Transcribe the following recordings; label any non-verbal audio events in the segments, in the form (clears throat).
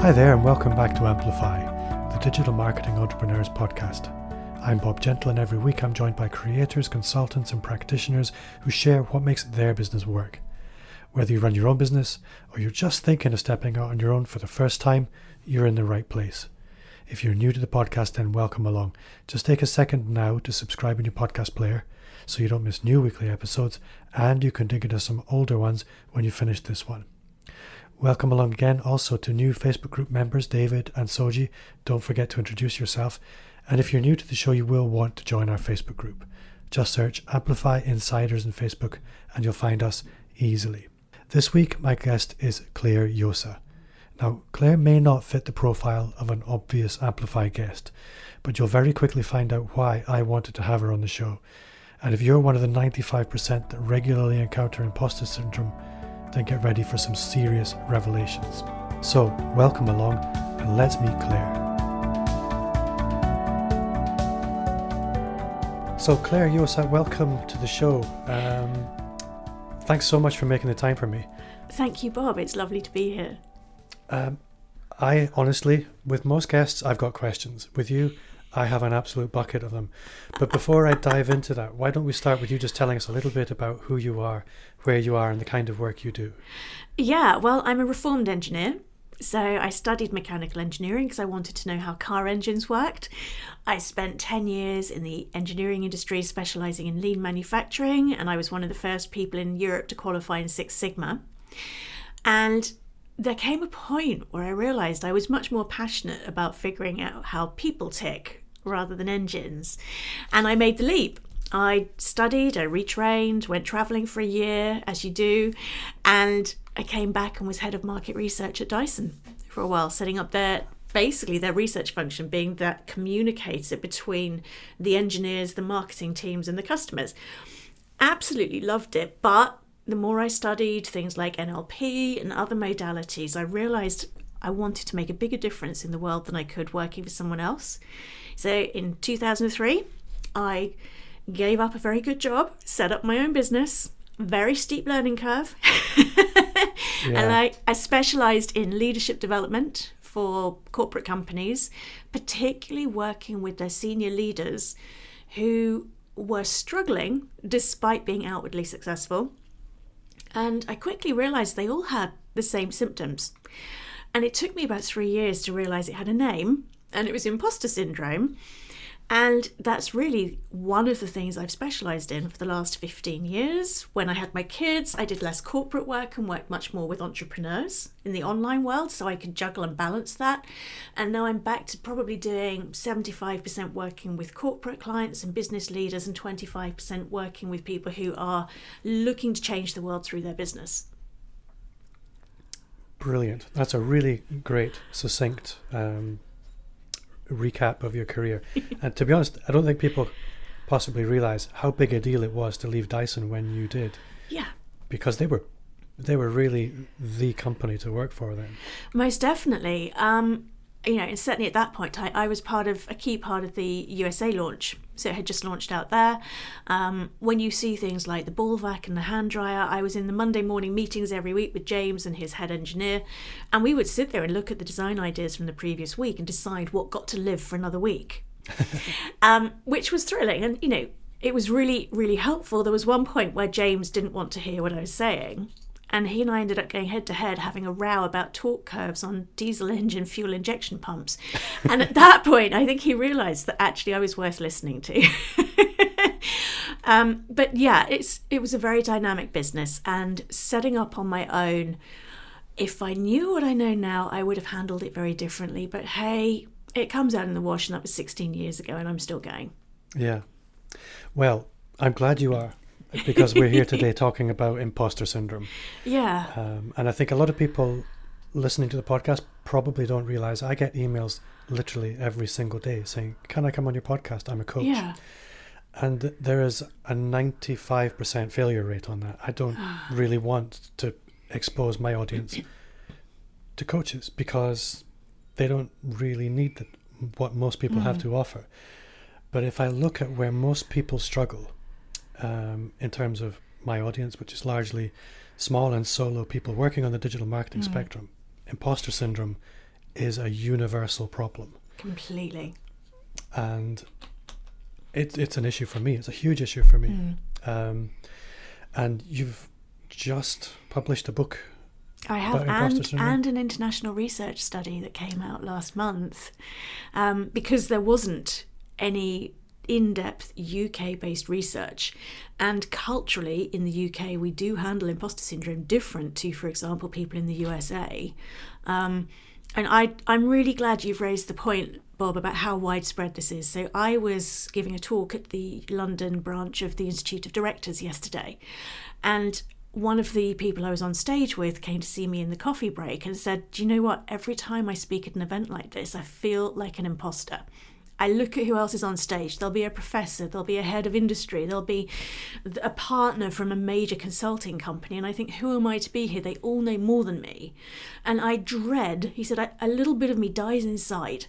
Hi there, and welcome back to Amplify, the Digital Marketing Entrepreneurs Podcast. I'm Bob Gentle, and every week I'm joined by creators, consultants, and practitioners who share what makes their business work. Whether you run your own business or you're just thinking of stepping out on your own for the first time, you're in the right place. If you're new to the podcast, then welcome along. Just take a second now to subscribe in your podcast player so you don't miss new weekly episodes and you can dig into some older ones when you finish this one. Welcome along again also to new Facebook group members, David and Soji. Don't forget to introduce yourself. And if you're new to the show, you will want to join our Facebook group. Just search Amplify Insiders in Facebook and you'll find us easily. This week, my guest is Clare Josa. Now, Claire may not fit the profile of an obvious Amplify guest, but you'll very quickly find out why I wanted to have her on the show. And if you're one of the 95% that regularly encounter imposter syndrome, then get ready for some serious revelations. So, welcome along and let's meet Clare. So, Clare Josa, welcome to the show. Um, thanks so much for making the time for me. Thank you, Bob. It's lovely to be here. Um, I honestly, with most guests, I've got questions. With you, I have an absolute bucket of them. But before I dive into that, why don't we start with you just telling us a little bit about who you are, where you are, and the kind of work you do? Yeah, well, I'm a reformed engineer. So I studied mechanical engineering because I wanted to know how car engines worked. I spent 10 years in the engineering industry specializing in lean manufacturing, and I was one of the first people in Europe to qualify in Six Sigma. And there came a point where I realized I was much more passionate about figuring out how people tick rather than engines. And I made the leap. I studied, I retrained, went traveling for a year, as you do, and I came back and was head of market research at Dyson for a while, setting up their basically their research function being that communicator between the engineers, the marketing teams, and the customers. Absolutely loved it, but the more I studied things like NLP and other modalities, I realized I wanted to make a bigger difference in the world than I could working for someone else. So in 2003, I gave up a very good job, set up my own business, very steep learning curve. (laughs) yeah. And I, I specialized in leadership development for corporate companies, particularly working with their senior leaders who were struggling despite being outwardly successful and I quickly realized they all had the same symptoms. And it took me about three years to realize it had a name, and it was imposter syndrome. And that's really one of the things I've specialized in for the last 15 years. When I had my kids, I did less corporate work and worked much more with entrepreneurs in the online world so I could juggle and balance that. And now I'm back to probably doing 75% working with corporate clients and business leaders and 25% working with people who are looking to change the world through their business. Brilliant. That's a really great, succinct um, recap of your career. (laughs) and to be honest, I don't think people possibly realize how big a deal it was to leave Dyson when you did. Yeah. Because they were they were really the company to work for then. Most definitely. Um, you know, and certainly at that point, I, I, was part of a key part of the USA launch. So it had just launched out there. Um, when you see things like the ball vac and the hand dryer, I was in the Monday morning meetings every week with James and his head engineer, and we would sit there and look at the design ideas from the previous week and decide what got to live for another week, (laughs) um, which was thrilling. And you know, it was really, really helpful. There was one point where James didn't want to hear what I was saying and he and I ended up going head to head having a row about torque curves on diesel engine fuel injection pumps. and at that (laughs) point, I think he realised that actually I was worth listening to. (laughs) um, but yeah, it's it was a very dynamic business, and setting up on my own. If I knew what I know now, I would have handled it very differently. But hey, it comes out in the wash, and that was 16 years ago, and I'm still going. Yeah. Well, I'm glad you are because we're here today (laughs) talking about imposter syndrome. Yeah. Um, and I think a lot of people listening to the podcast probably don't realize I get emails literally every single day saying, Can I come on your podcast? I'm a coach. Yeah. And there is a 95% failure rate on that. I don't (sighs) really want to expose my audience (clears throat) to coaches because they don't really need the, what most people mm. have to offer. But if I look at where most people struggle, um, in terms of my audience, which is largely small and solo people working on the digital marketing mm. spectrum, imposter syndrome is a universal problem. Completely. And it, it's an issue for me. It's a huge issue for me. Mm. Um, and you've just published a book. I have, and, and an international research study that came out last month um, because there wasn't any in depth UK based research. And culturally, in the UK, we do handle imposter syndrome different to, for example, people in the USA. Um, and I, I'm really glad you've raised the point, Bob, about how widespread this is. So I was giving a talk at the London branch of the Institute of Directors yesterday, and one of the people I was on stage with came to see me in the coffee break and said, Do you know what? Every time I speak at an event like this, I feel like an imposter. I look at who else is on stage. There'll be a professor, there'll be a head of industry, there'll be a partner from a major consulting company. And I think, who am I to be here? They all know more than me. And I dread, he said, a little bit of me dies inside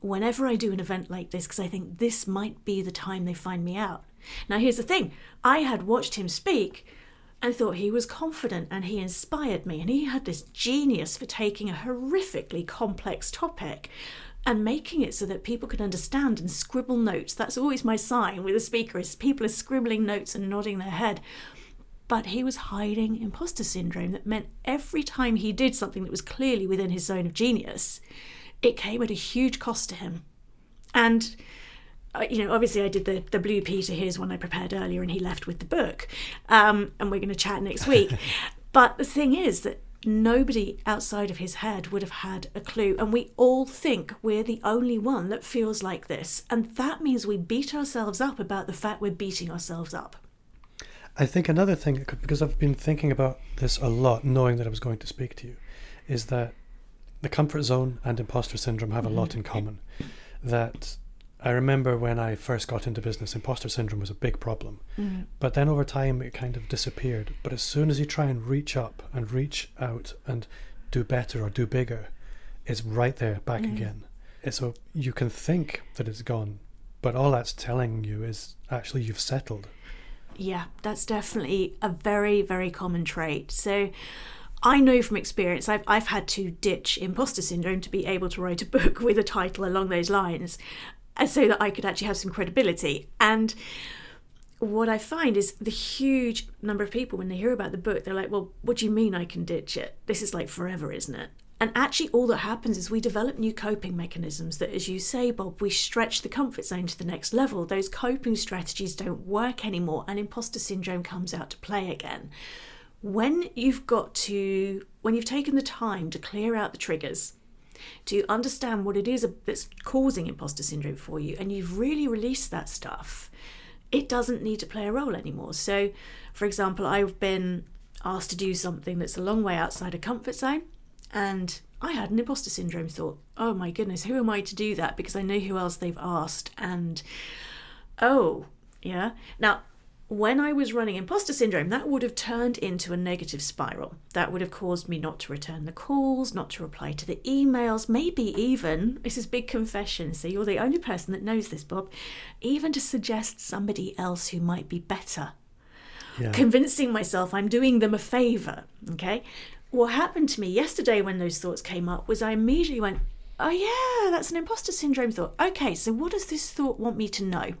whenever I do an event like this because I think this might be the time they find me out. Now, here's the thing I had watched him speak and thought he was confident and he inspired me, and he had this genius for taking a horrifically complex topic and making it so that people can understand and scribble notes. That's always my sign with a speaker is people are scribbling notes and nodding their head. But he was hiding imposter syndrome that meant every time he did something that was clearly within his zone of genius, it came at a huge cost to him. And uh, you know, obviously, I did the the Blue Peter. Here's one I prepared earlier, and he left with the book. Um, and we're going to chat next week. (laughs) but the thing is that nobody outside of his head would have had a clue, and we all think we're the only one that feels like this, and that means we beat ourselves up about the fact we're beating ourselves up. I think another thing, because I've been thinking about this a lot, knowing that I was going to speak to you, is that the comfort zone and imposter syndrome have a lot mm-hmm. in common. That I remember when I first got into business, imposter syndrome was a big problem. Mm-hmm. But then over time, it kind of disappeared. But as soon as you try and reach up and reach out and do better or do bigger, it's right there back mm-hmm. again. And So you can think that it's gone, but all that's telling you is actually you've settled. Yeah, that's definitely a very, very common trait. So I know from experience, I've, I've had to ditch imposter syndrome to be able to write a book (laughs) with a title along those lines so that I could actually have some credibility. And what I find is the huge number of people, when they hear about the book, they're like, well, what do you mean I can ditch it? This is like forever, isn't it? And actually, all that happens is we develop new coping mechanisms that, as you say, Bob, we stretch the comfort zone to the next level. Those coping strategies don't work anymore, and imposter syndrome comes out to play again. When you've got to, when you've taken the time to clear out the triggers, to understand what it is that's causing imposter syndrome for you, and you've really released that stuff, it doesn't need to play a role anymore. So, for example, I've been asked to do something that's a long way outside a comfort zone, and I had an imposter syndrome thought. Oh my goodness, who am I to do that? Because I know who else they've asked, and oh, yeah. Now, when I was running imposter syndrome, that would have turned into a negative spiral. That would have caused me not to return the calls, not to reply to the emails, maybe even, this is big confession, so you're the only person that knows this, Bob, even to suggest somebody else who might be better. Yeah. Convincing myself I'm doing them a favour, okay? What happened to me yesterday when those thoughts came up was I immediately went, oh yeah, that's an imposter syndrome thought. Okay, so what does this thought want me to know?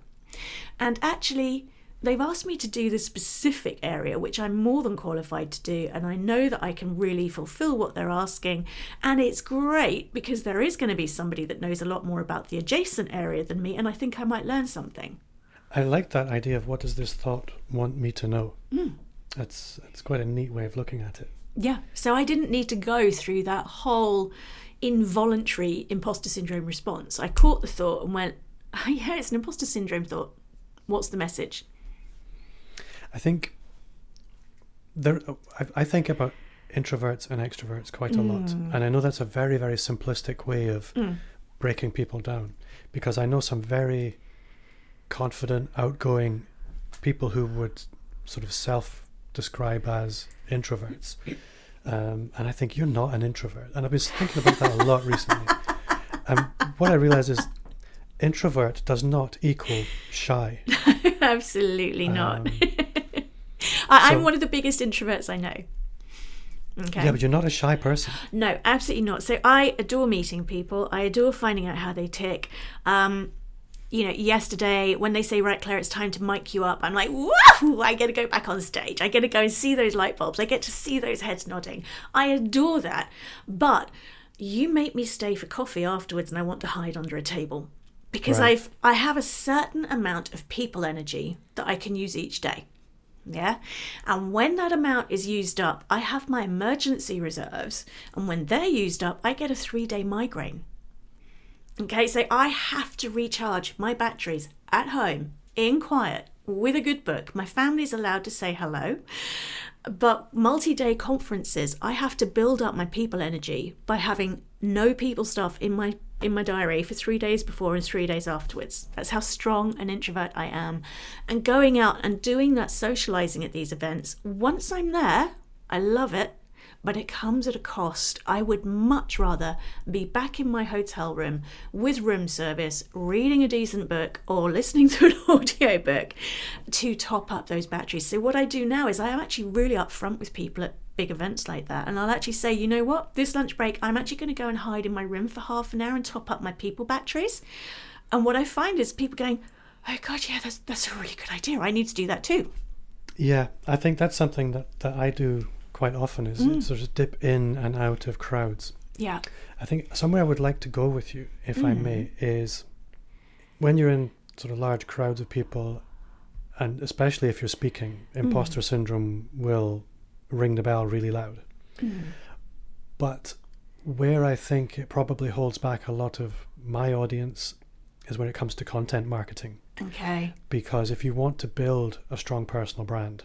And actually, they've asked me to do this specific area, which I'm more than qualified to do, and I know that I can really fulfill what they're asking. And it's great because there is going to be somebody that knows a lot more about the adjacent area than me, and I think I might learn something. I like that idea of what does this thought want me to know. Hmm. That's that's quite a neat way of looking at it. Yeah, so I didn't need to go through that whole involuntary imposter syndrome response. I caught the thought and went, oh, (laughs) yeah, it's an imposter syndrome thought. What's the message? I think there. I, I think about introverts and extroverts quite a lot, mm. and I know that's a very very simplistic way of mm. breaking people down because I know some very confident, outgoing people who would sort of self-describe as introverts. Um, and I think you're not an introvert. And I've been thinking about that a lot recently. And (laughs) um, what I realize is introvert does not equal shy. (laughs) Absolutely not. Um, I, I'm so- one of the biggest introverts I know. Okay. Yeah, but you're not a shy person. No, absolutely not. So I adore meeting people. I adore finding out how they tick. Um, you know, yesterday when they say, right, Clare, it's time to mic you up, I'm like, whoa, I get to go back on stage. I get to go and see those light bulbs. I get to see those heads nodding. I adore that. But you make me stay for coffee afterwards and I want to hide under a table because Right. I've I have a certain amount of people energy that I can use each day. Yeah. And when that amount is used up, I have my emergency reserves. And when they're used up, I get a three day migraine. Okay. So I have to recharge my batteries at home in quiet with a good book. My family's allowed to say hello. But multi day conferences, I have to build up my people energy by having no people stuff in my in my diary for three days before and three days afterwards. That's how strong an introvert I am. And going out and doing that socializing at these events, once I'm there, I love it, but it comes at a cost. I would much rather be back in my hotel room with room service, reading a decent book or listening (laughs) to an audio book to top up those batteries. So, what I do now is I am actually really upfront with people at big events like that. And I'll actually say, you know what, this lunch break, I'm actually going to go and hide in my room for half an hour and top up my people batteries. And what I find is people going, oh God, yeah, that's, that's a really good idea. I need to do that too. Yeah, I think that's something that, that I do quite often is Mm. sort of dip in and out of crowds. Yeah. I think somewhere I would like to go with you, if I may, Mm. is when you're in sort of large crowds of people, and especially if you're speaking, Mm. imposter syndrome will ring the bell really loud. Mm. But where I think it probably holds back a lot of my audience is when it comes to content marketing. Okay. Because if you want to build a strong personal brand,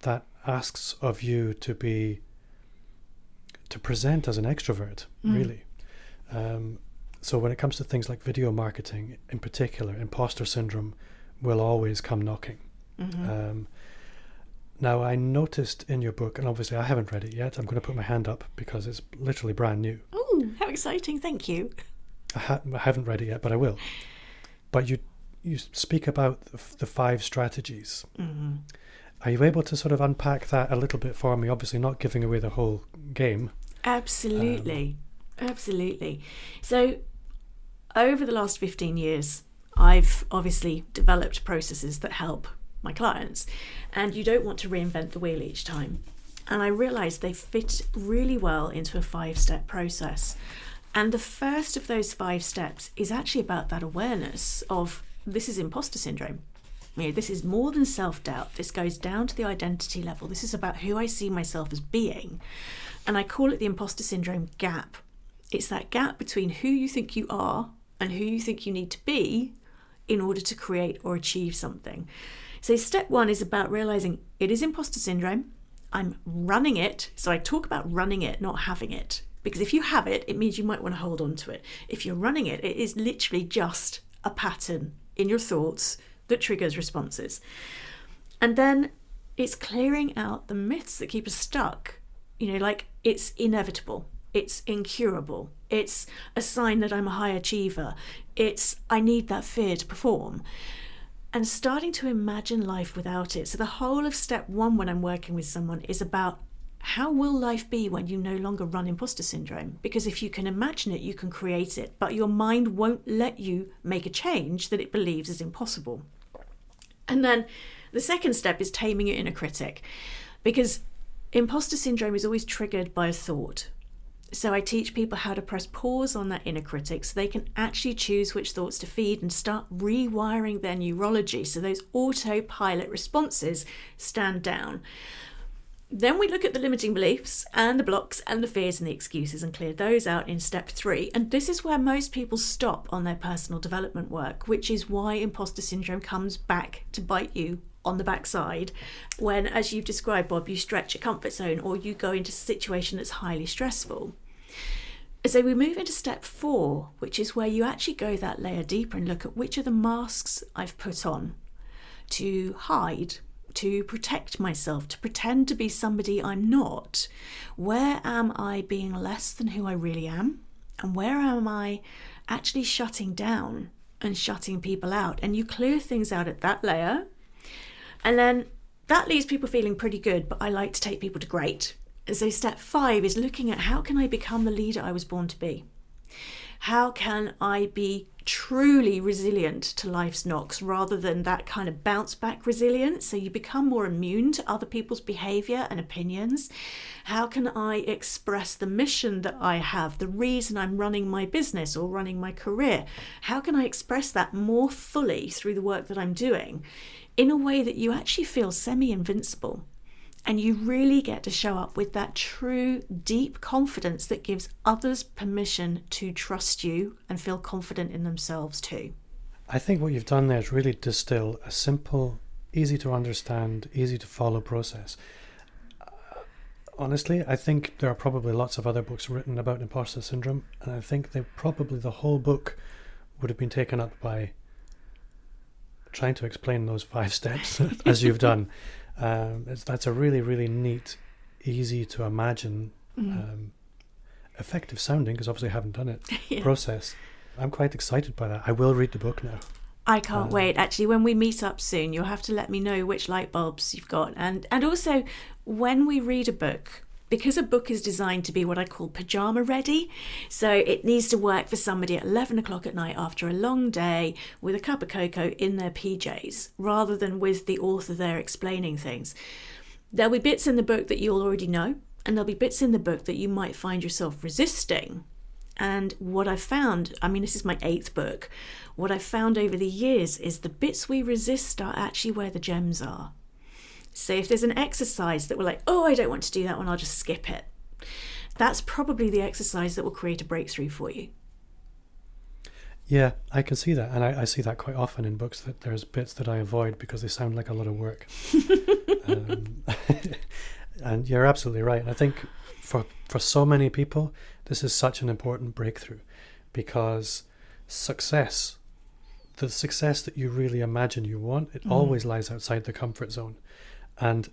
that asks of you to be to present as an extrovert, Mm. really. Um, so when it comes to things like video marketing, in particular, imposter syndrome will always come knocking. Mhm. Um, now I noticed in your book, and obviously I haven't read it yet. I'm going to put my hand up because it's literally brand new. Oh, how exciting. Thank you. I, ha- I haven't read it yet, but I will. But you you speak about the, five strategies. Mhm. Are you able to sort of unpack that a little bit for me? Obviously, not giving away the whole game. Absolutely. Absolutely. So, over the last 15 years, I've obviously developed processes that help my clients, and you don't want to reinvent the wheel each time. And I realized they fit really well into a five step process. And the first of those five steps is actually about that awareness of this is imposter syndrome. You know, this is more than self doubt. This goes down to the identity level. This is about who I see myself as being. And I call it the imposter syndrome gap. It's that gap between who you think you are and who you think you need to be in order to create or achieve something. So, step one is about realizing it is imposter syndrome. I'm running it. So, I talk about running it, not having it. Because if you have it, it means you might want to hold on to it. If you're running it, it is literally just a pattern in your thoughts that triggers responses. And then it's clearing out the myths that keep us stuck. You know, like it's inevitable, it's incurable, it's a sign that I'm a high achiever, it's I need that fear to perform. And starting to imagine life without it. So, the whole of step one when I'm working with someone is about how will life be when you no longer run imposter syndrome? Because if you can imagine it, you can create it, but your mind won't let you make a change that it believes is impossible. And then the second step is taming your inner critic, because imposter syndrome is always triggered by a thought. So I teach people how to press pause on that inner critic so they can actually choose which thoughts to feed and start rewiring their neurology so those autopilot responses stand down. Then we look at the limiting beliefs and the blocks and the fears and the excuses and clear those out in step three. And this is where most people stop on their personal development work, which is why imposter syndrome comes back to bite you on the backside when, as you've described, Bob, you stretch your comfort zone or you go into a situation that's highly stressful. So we move into step four, which is where you actually go that layer deeper and look at which are the masks I've put on to hide, to protect myself, to pretend to be somebody I'm not. Where am I being less than who I really am? And where am I actually shutting down and shutting people out? And you clear things out at that layer. And then that leaves people feeling pretty good, but I like to take people to great So, step five is looking at how can I become the leader I was born to be? How can I be truly resilient to life's knocks rather than that kind of bounce back resilience? So you become more immune to other people's behavior and opinions. How can I express the mission that I have, the reason I'm running my business or running my career? How can I express that more fully through the work that I'm doing in a way that you actually feel semi invincible? And you really get to show up with that true, deep confidence that gives others permission to trust you and feel confident in themselves too. I think what you've done there is really distill a simple, easy to understand, easy to follow process. Uh, honestly, I think there are probably lots of other books written about imposter syndrome, and I think they probably the whole book would have been taken up by trying to explain those five steps (laughs) as you've done. Um, that's a really, really neat, easy to imagine, mm. um, effective sounding, because obviously I haven't done it, (laughs) yeah. process. I'm quite excited by that. I will read the book now. I can't um, wait. Actually, when we meet up soon, you'll have to let me know which light bulbs you've got, and and also when we read a book, because a book is designed to be what I call pajama ready, so it needs to work for somebody at 11 o'clock at night after a long day with a cup of cocoa in their PJs, rather than with the author there explaining things. There'll be bits in the book that you'll already know, and there'll be bits in the book that you might find yourself resisting. And what I've found, I mean, this is my eighth book, what I've found over the years is the bits we resist are actually where the gems are. So if there's an exercise that we're like, oh, I don't want to do that one, I'll just skip it. That's probably the exercise that will create a breakthrough for you. Yeah, I can see that. And I, I see that quite often in books that there's bits that I avoid because they sound like a lot of work. (laughs) um, (laughs) and you're absolutely right. And I think for, for so many people, this is such an important breakthrough because success, the success that you really imagine you want, it mm. always lies outside the comfort zone. And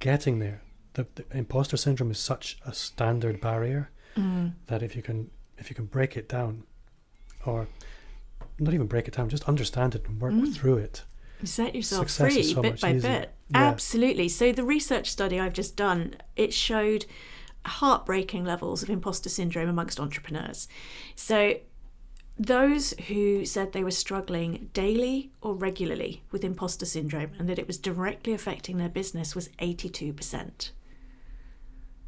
getting there, the, the imposter syndrome is such a standard barrier mm. that if you can if you can break it down, or not even break it down, just understand it and work mm. through it. Set yourself free so bit by easier. bit. Yeah. Absolutely. So the research study I've just done, it showed heartbreaking levels of imposter syndrome amongst entrepreneurs. So those who said they were struggling daily or regularly with imposter syndrome and that it was directly affecting their business was 82%.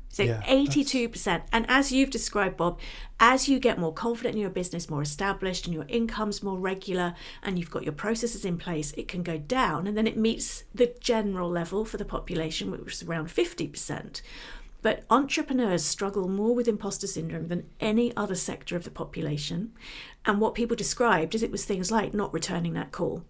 So yeah, 82%. That's... And as you've described, Bob, as you get more confident in your business, more established, and your income's more regular, and you've got your processes in place, it can go down. And then it meets the general level for the population, which is around 50%. But entrepreneurs struggle more with imposter syndrome than any other sector of the population. And what people described is it was things like not returning that call,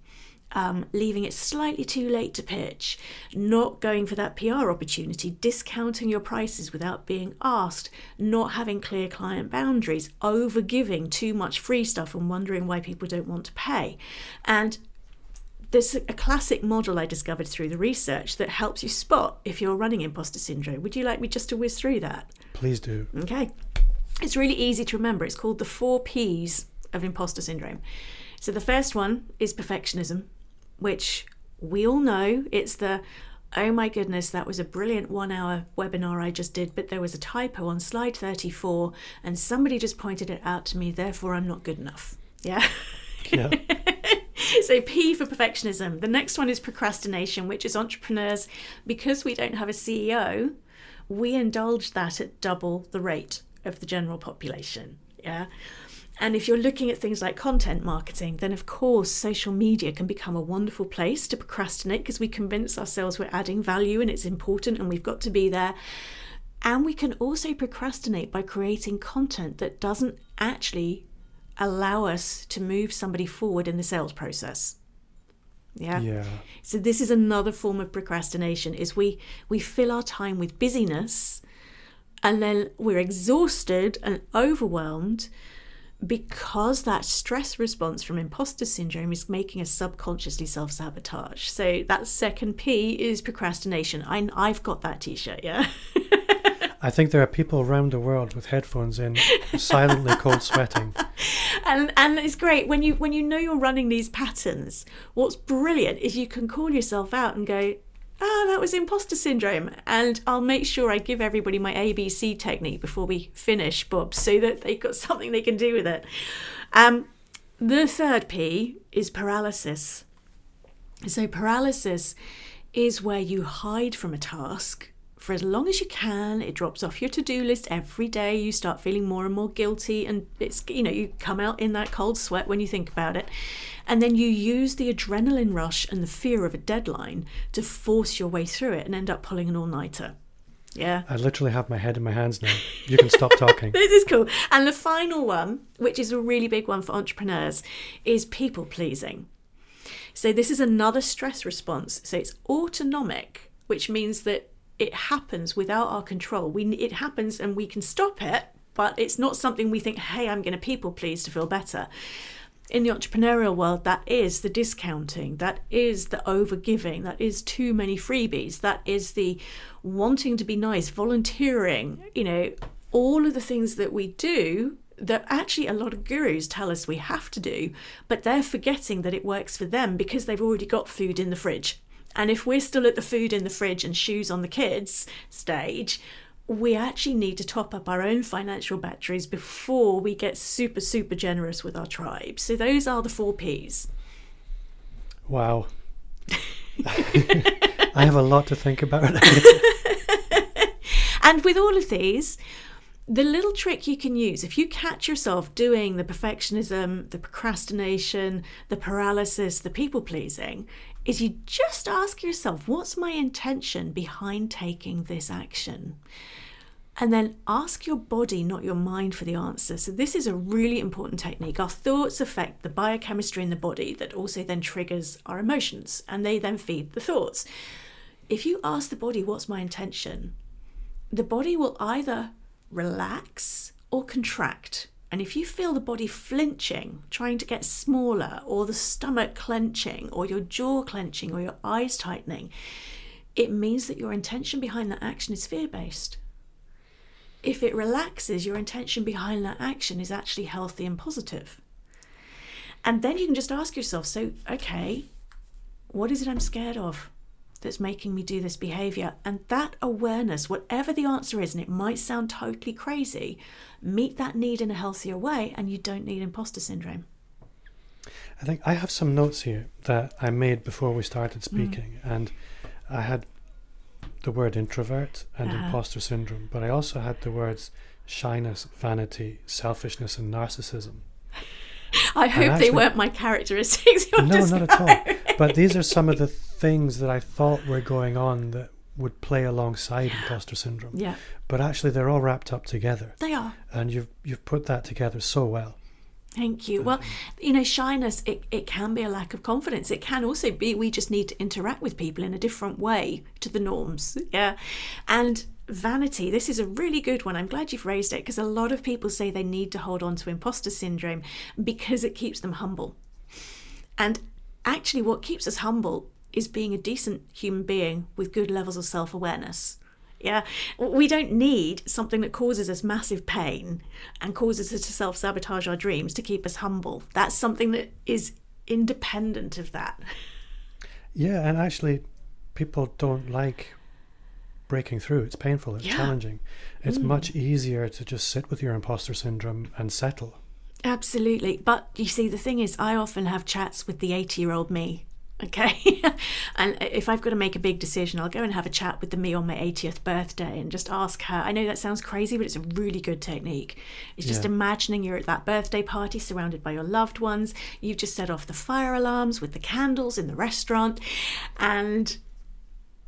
um, leaving it slightly too late to pitch, not going for that PR opportunity, discounting your prices without being asked, not having clear client boundaries, over giving too much free stuff and wondering why people don't want to pay. And there's a classic model I discovered through the research that helps you spot if you're running imposter syndrome. Would you like me just to whiz through that? Please do. Okay. It's really easy to remember. It's called the four P's of imposter syndrome. So the first one is perfectionism, which we all know it's the oh my goodness, that was a brilliant one hour webinar I just did, but there was a typo on slide 34 and somebody just pointed it out to me, therefore I'm not good enough. Yeah. Yeah. (laughs) (laughs) so P for perfectionism. The next one is procrastination, which is entrepreneurs. Because we don't have a CEO, we indulge that at double the rate of the general population. Yeah. And if you're looking at things like content marketing, then of course social media can become a wonderful place to procrastinate because we convince ourselves we're adding value and it's important and we've got to be there. And we can also procrastinate by creating content that doesn't actually allow us to move somebody forward in the sales process. Yeah. Yeah. So this is another form of procrastination is we we fill our time with busyness and then we're exhausted and overwhelmed because that stress response from imposter syndrome is making us subconsciously self sabotage. So that second P is procrastination. I, I've got that t shirt, yeah. (laughs) I think there are people around the world with headphones in, silently cold sweating. (laughs) And and it's great when you when you know you're running these patterns. What's brilliant is you can call yourself out and go, ah, that was imposter syndrome. And I'll make sure I give everybody my ABC technique before we finish, Bob, so that they've got something they can do with it. Um, the third P is paralysis. So, paralysis is where you hide from a task for as long as you can. It drops off your to do list every day. You start feeling more and more guilty, and it's, you know, you come out in that cold sweat when you think about it. And then you use the adrenaline rush and the fear of a deadline to force your way through it and end up pulling an all nighter. Yeah. I literally have my head in my hands now. You can stop talking. (laughs) this is cool. And the final one, which is a really big one for entrepreneurs, is people pleasing. So this is another stress response. So it's autonomic, which means that it happens without our control. We it happens and we can stop it, but it's not something we think, "Hey, I'm going to people please to feel better." In the entrepreneurial world, that is the discounting, that is the overgiving, that is too many freebies, that is the wanting to be nice, volunteering, you know, all of the things that we do that actually a lot of gurus tell us we have to do, but they're forgetting that it works for them because they've already got food in the fridge. And if we're still at the food in the fridge and shoes on the kids stage, we actually need to top up our own financial batteries before we get super, super generous with our tribe. So those are the four P's. Wow. (laughs) I have a lot to think about. (laughs) and with all of these, the little trick you can use if you catch yourself doing the perfectionism, the procrastination, the paralysis, the people pleasing, is you just ask yourself, what's my intention behind taking this action? And then ask your body, not your mind, for the answer. So, this is a really important technique. Our thoughts affect the biochemistry in the body that also then triggers our emotions, and they then feed the thoughts. If you ask the body, What's my intention? the body will either relax or contract. And if you feel the body flinching, trying to get smaller, or the stomach clenching, or your jaw clenching, or your eyes tightening, it means that your intention behind that action is fear based. If it relaxes, your intention behind that action is actually healthy and positive. And then you can just ask yourself so, okay, what is it I'm scared of? That's making me do this behavior. And that awareness, whatever the answer is, and it might sound totally crazy, meet that need in a healthier way, and you don't need imposter syndrome. I think I have some notes here that I made before we started mm. speaking, mm. and I had the word introvert and uh-huh. imposter syndrome, but I also had the words shyness, vanity, selfishness, and narcissism. (laughs) I hope actually, they weren't my characteristics. (laughs) no, not at all. But these are some of the things that I thought were going on that would play alongside imposter syndrome. Yeah. But actually, they're all wrapped up together. They are. And you've you've put that together so well. Thank you. Well, you know, shyness, it, it can be a lack of confidence. It can also be we just need to interact with people in a different way to the norms. (laughs) Yeah. And vanity, this is a really good one. I'm glad you've raised it because a lot of people say they need to hold on to imposter syndrome because it keeps them humble. And actually, what keeps us humble is being a decent human being with good levels of self awareness. Yeah, we don't need something that causes us massive pain and causes us to self sabotage our dreams to keep us humble. That's something that is independent of that. Yeah, and actually, people don't like breaking through. It's painful, it's yeah. challenging. It's mm. much easier to just sit with your imposter syndrome and settle. Absolutely. But you see, the thing is, I often have chats with the 80 year old me okay. (laughs) And if i've got to make a big decision i'll go and have a chat with the me on my 80th birthday and just ask her. I know that sounds crazy but it's a really good technique. It's just yeah. imagining you're at that birthday party surrounded by your loved ones. You've just set off the fire alarms with the candles in the restaurant and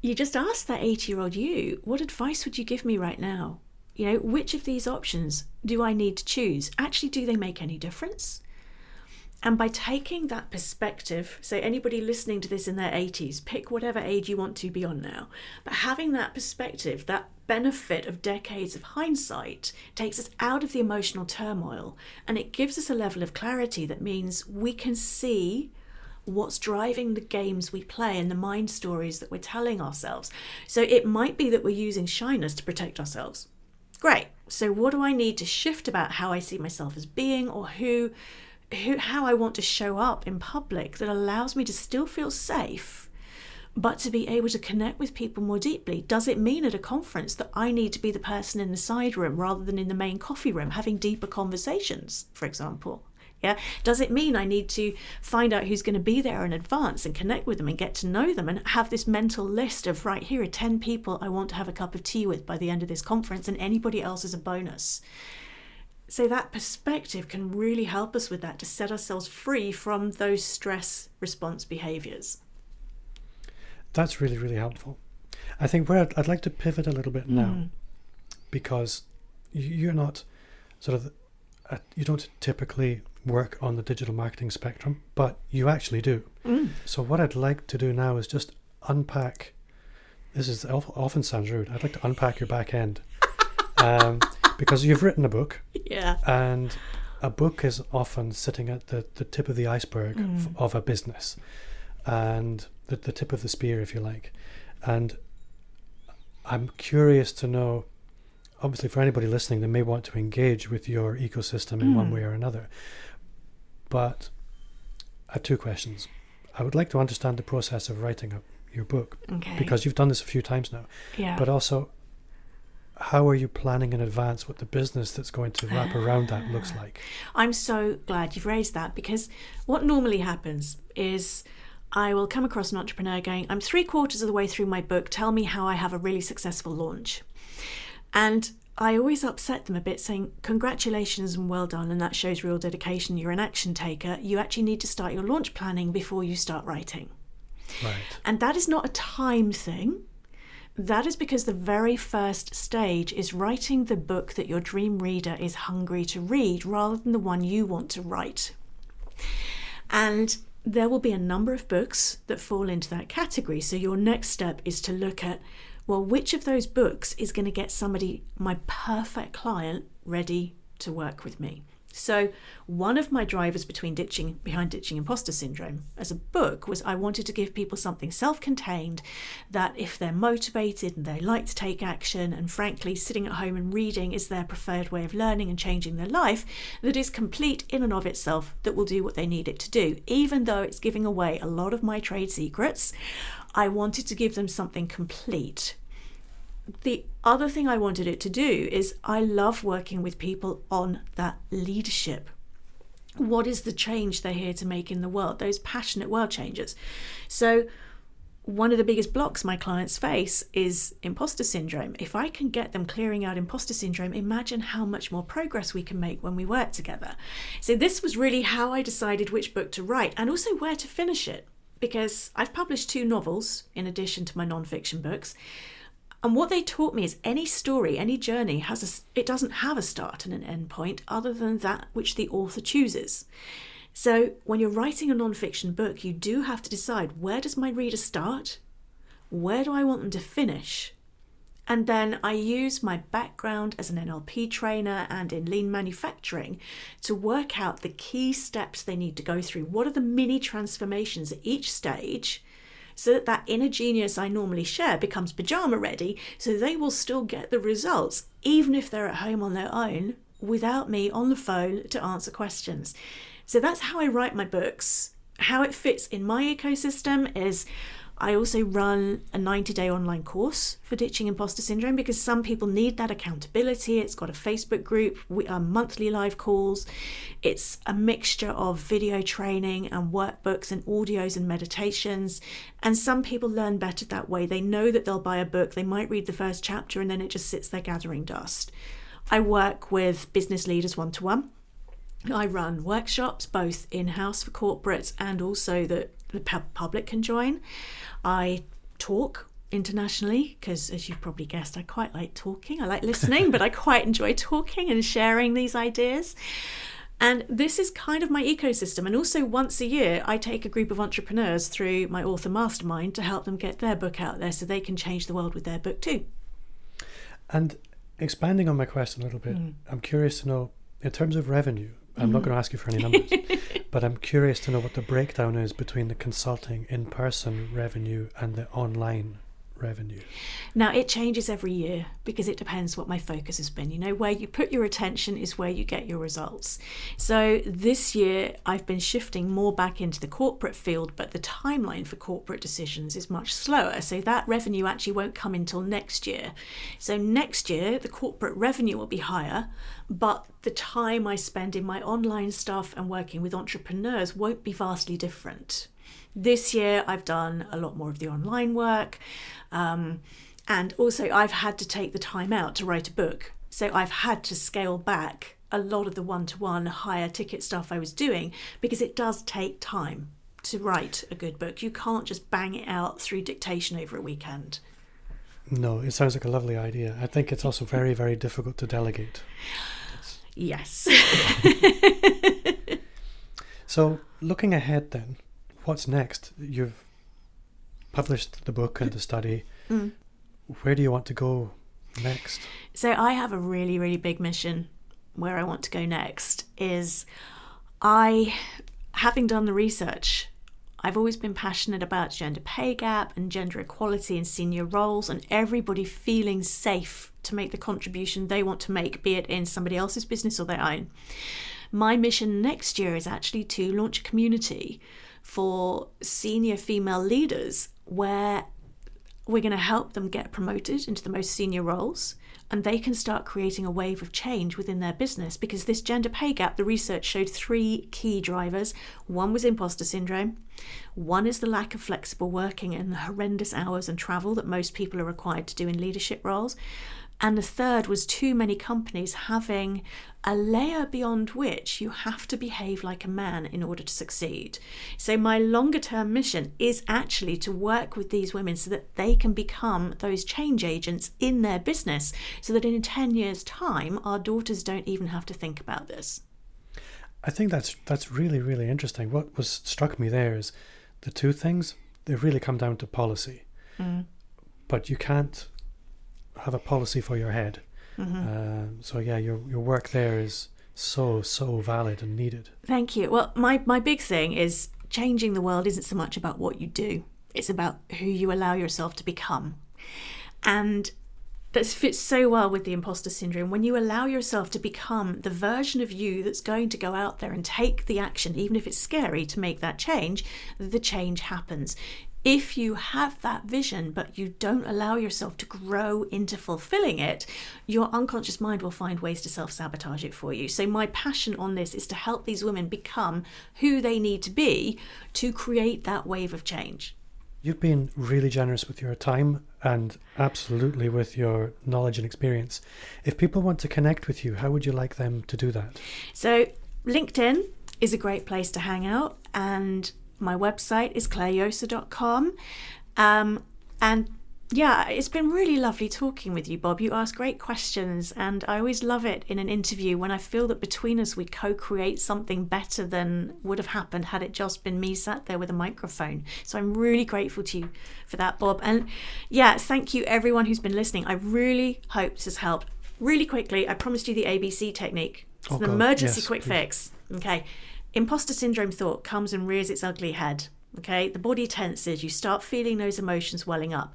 you just ask that 80 year old you what advice would you give me right now? You know which of these options do i need to choose? Actually do they make any difference and by taking that perspective, so anybody listening to this in their 80s, pick whatever age you want to be on now, but having that perspective, that benefit of decades of hindsight, takes us out of the emotional turmoil and it gives us a level of clarity that means we can see what's driving the games we play and the mind stories that we're telling ourselves. So it might be that we're using shyness to protect ourselves. Great. So, what do I need to shift about how I see myself as being or who? Who, how I want to show up in public that allows me to still feel safe, but to be able to connect with people more deeply. Does it mean at a conference that I need to be the person in the side room rather than in the main coffee room having deeper conversations, for example? Yeah. Does it mean I need to find out who's going to be there in advance and connect with them and get to know them and have this mental list of, right, here are 10 people I want to have a cup of tea with by the end of this conference and anybody else is a bonus? So that perspective can really help us with that to set ourselves free from those stress response behaviors. That's really, really helpful. I think where I'd, I'd like to pivot a little bit now, Mm. because you- you're not sort of, uh, you don't typically work on the digital marketing spectrum, but you actually do. Mm. So what I'd like to do now is just unpack. This is often sounds rude. I'd like to unpack your back end, (laughs) um, because you've written a book, (laughs) Yeah. and a book is often sitting at the, the tip of the iceberg f- of a business and the, the tip of the spear if you like and i'm curious to know obviously for anybody listening they may want to engage with your ecosystem in one Mm. way or another but i have two questions i would like to understand the process of writing up your book Okay. because you've done this a few times now yeah. but also how are you planning in advance what the business that's going to wrap around that looks (sighs) like I'm so glad you've raised that because what normally happens is I will come across an entrepreneur going, I'm three quarters of the way through my book, tell me how I have a really successful launch. And I always upset them a bit, saying, Congratulations and well done, and that shows real dedication. You're an action taker. You actually need to start your launch planning before you start writing. right And that is not a time thing. That is because the very first stage is writing the book that your dream reader is hungry to read rather than the one you want to write. And there will be a number of books that fall into that category. So your next step is to look at well, which of those books is going to get somebody, my perfect client, ready to work with me? So, one of my drivers between ditching behind ditching imposter syndrome as a book was I wanted to give people something self-contained that if they're motivated and they like to take action and frankly sitting at home and reading is their preferred way of learning and changing their life that is complete in and of itself that will do what they need it to do. Even though it's giving away a lot of my trade secrets I wanted to give them something complete the other thing I wanted it to do is I love working with people on that leadership. What is the change they're here to make in the world? Those passionate world changers. So, one of the biggest blocks my clients face is imposter syndrome. If I can get them clearing out imposter syndrome, imagine how much more progress we can make when we work together. So, this was really how I decided which book to write and also where to finish it. Because I've published two novels in addition to my non-fiction books. And what they taught me is any story, any journey has a, it doesn't have a start and an end point other than that which the author chooses. So when you're writing a non-fiction book, you do have to decide where does my reader start? Where do I want them to finish? And then I use my background as an NLP trainer and in lean manufacturing to work out the key steps they need to go through. What are the mini transformations at each stage? So that that inner genius I normally share becomes pajama ready, so they will still get the results, even if they're at home on their own, without me on the phone to answer questions. So that's how I write my books. How it fits in my ecosystem is I also run a 90 day online course for ditching imposter syndrome because some people need that accountability. It's got a Facebook group, we are monthly live calls. It's a mixture of video training and workbooks and audios and meditations. And some people learn better that way. They know that they'll buy a book, they might read the first chapter, and then it just sits there gathering dust. I work with business leaders one to one. I run workshops both in house for corporates and also that the public can join. I talk internationally because, as you've probably guessed, I quite like talking. I like listening, (laughs) but I quite enjoy talking and sharing these ideas. And this is kind of my ecosystem. And also, once a year, I take a group of entrepreneurs through my author mastermind to help them get their book out there so they can change the world with their book too. And expanding on my question a little bit, Mm. I'm curious to know, in terms of revenue, I'm not going to mm. ask you for any (laughs) numbers, but I'm curious to know what the breakdown is between the consulting in person revenue and the online revenue? Now, it changes every year because it depends what my focus has been. You know, where you put your attention is where you get your results. So, this year I've been shifting more back into the corporate field, but the timeline for corporate decisions is much slower. So, that revenue actually won't come until next year. So, next year, the corporate revenue will be higher, but the time I spend in my online stuff and working with entrepreneurs won't be vastly different. This year, I've done a lot more of the online work. Um, and also, I've had to take the time out to write a book. So I've had to scale back a lot of the one to one higher ticket stuff I was doing because it does take time to write a good book. You can't just bang it out through dictation over a weekend. No, it sounds like a lovely idea. I think it's also very, very difficult to delegate. Yes. (laughs) so, looking ahead then, what's next? You've published the book and the study. Mm. Where do you want to go next? So I have a really, really big mission where I want to go next is I having done the research I've always been passionate about gender pay gap and gender equality in senior roles and everybody feeling safe to make the contribution they want to make, be it in somebody else's business or their own. My mission next year is actually to launch a community for senior female leaders where we're going to help them get promoted into the most senior roles and they can start creating a wave of change within their business because this gender pay gap the research showed three key drivers. One was imposter syndrome. One is the lack of flexible working and the horrendous hours and travel that most people are required to do in leadership roles and the third was too many companies having a layer beyond which you have to behave like a man in order to succeed. So, my longer term mission is actually to work with these women so that they can become those change agents in their business, so that in 10 years' time, our daughters don't even have to think about this. I think that's that's really really interesting. What was struck me there is the two things they really come down to policy, mm. but you can't have a policy for your head. Mm-hmm. Uh, so yeah, your your work there is so so valid and needed. Thank you. Well, my my big thing is changing the world isn't so much about what you do; it's about who you allow yourself to become, and that fits so well with the imposter syndrome. When you allow yourself to become the version of you that's going to go out there and take the action, even if it's scary to make that change, the change happens if you have that vision but you don't allow yourself to grow into fulfilling it, your unconscious mind will find ways to self sabotage it for you. So, my passion on this is to help these women become who they need to be to create that wave of change. You've been really generous with your time and absolutely with your knowledge and experience. If people want to connect with you, how would you like them to do that? So, LinkedIn is a great place to hang out and my website is clarejosa.com. Um, and yeah, it's been really lovely talking with you, Bob. You ask great questions, and I always love it in an interview when I feel that between us we co create something better than would have happened had it just been me sat there with a microphone. So I'm really grateful to you for that, Bob. And yeah, thank you everyone who's been listening. I really hope this has helped. Really quickly, I promised you the ABC technique. It's oh, an God. emergency yes, quick please. fix. Okay. Imposter syndrome thought comes and rears its ugly head. Okay, the body tenses, you start feeling those emotions welling up.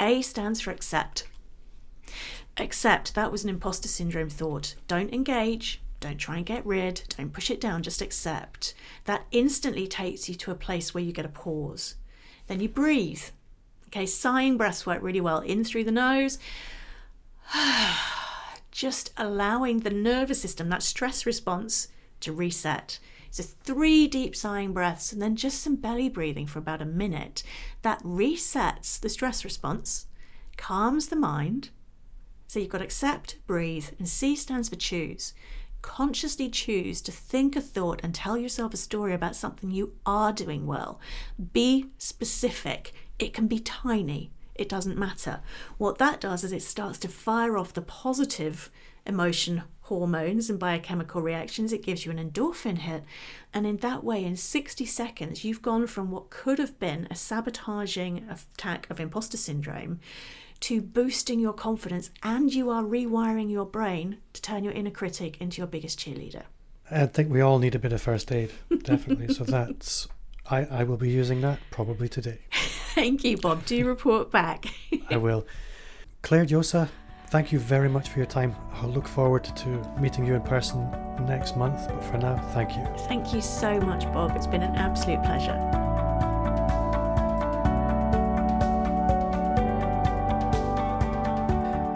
A stands for accept. Accept that was an imposter syndrome thought. Don't engage, don't try and get rid, don't push it down, just accept. That instantly takes you to a place where you get a pause. Then you breathe. Okay, sighing breaths work really well in through the nose. (sighs) just allowing the nervous system, that stress response, to reset. So, three deep sighing breaths and then just some belly breathing for about a minute. That resets the stress response, calms the mind. So, you've got accept, breathe, and C stands for choose. Consciously choose to think a thought and tell yourself a story about something you are doing well. Be specific. It can be tiny, it doesn't matter. What that does is it starts to fire off the positive emotion hormones and biochemical reactions, it gives you an endorphin hit. And in that way, in 60 seconds, you've gone from what could have been a sabotaging attack of imposter syndrome to boosting your confidence, and you are rewiring your brain to turn your inner critic into your biggest cheerleader. I think we all need a bit of first aid, definitely. so (laughs) that's I, I will be using that probably today. Thank you, Bob. Do you report back. I will. Clare Josa, thank you very much for your time. I'll look forward to meeting you in person next month, but for now, thank you. Thank you so much, Bob. It's been an absolute pleasure.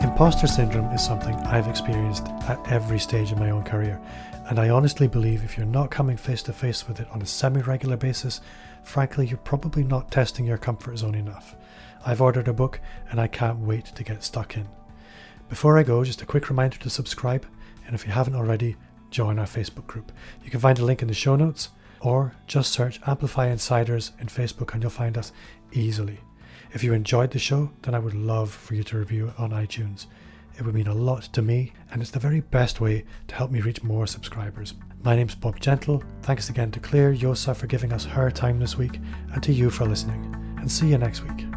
Imposter syndrome is something I've experienced at every stage of my own career, and I honestly believe if you're not coming face to face with it on a semi regular basis, frankly, you're probably not testing your comfort zone enough. I've ordered a book and I can't wait to get stuck in. Before I go, just a quick reminder to subscribe, and if you haven't already, join our Facebook group. You can find a link in the show notes, or just search Amplify Insiders in Facebook and you'll find us easily. If you enjoyed the show, then I would love for you to review it on iTunes. It would mean a lot to me, and it's the very best way to help me reach more subscribers. My name's Bob Gentle. Thanks again to Clare Josa for giving us her time this week, and to you for listening. And see you next week.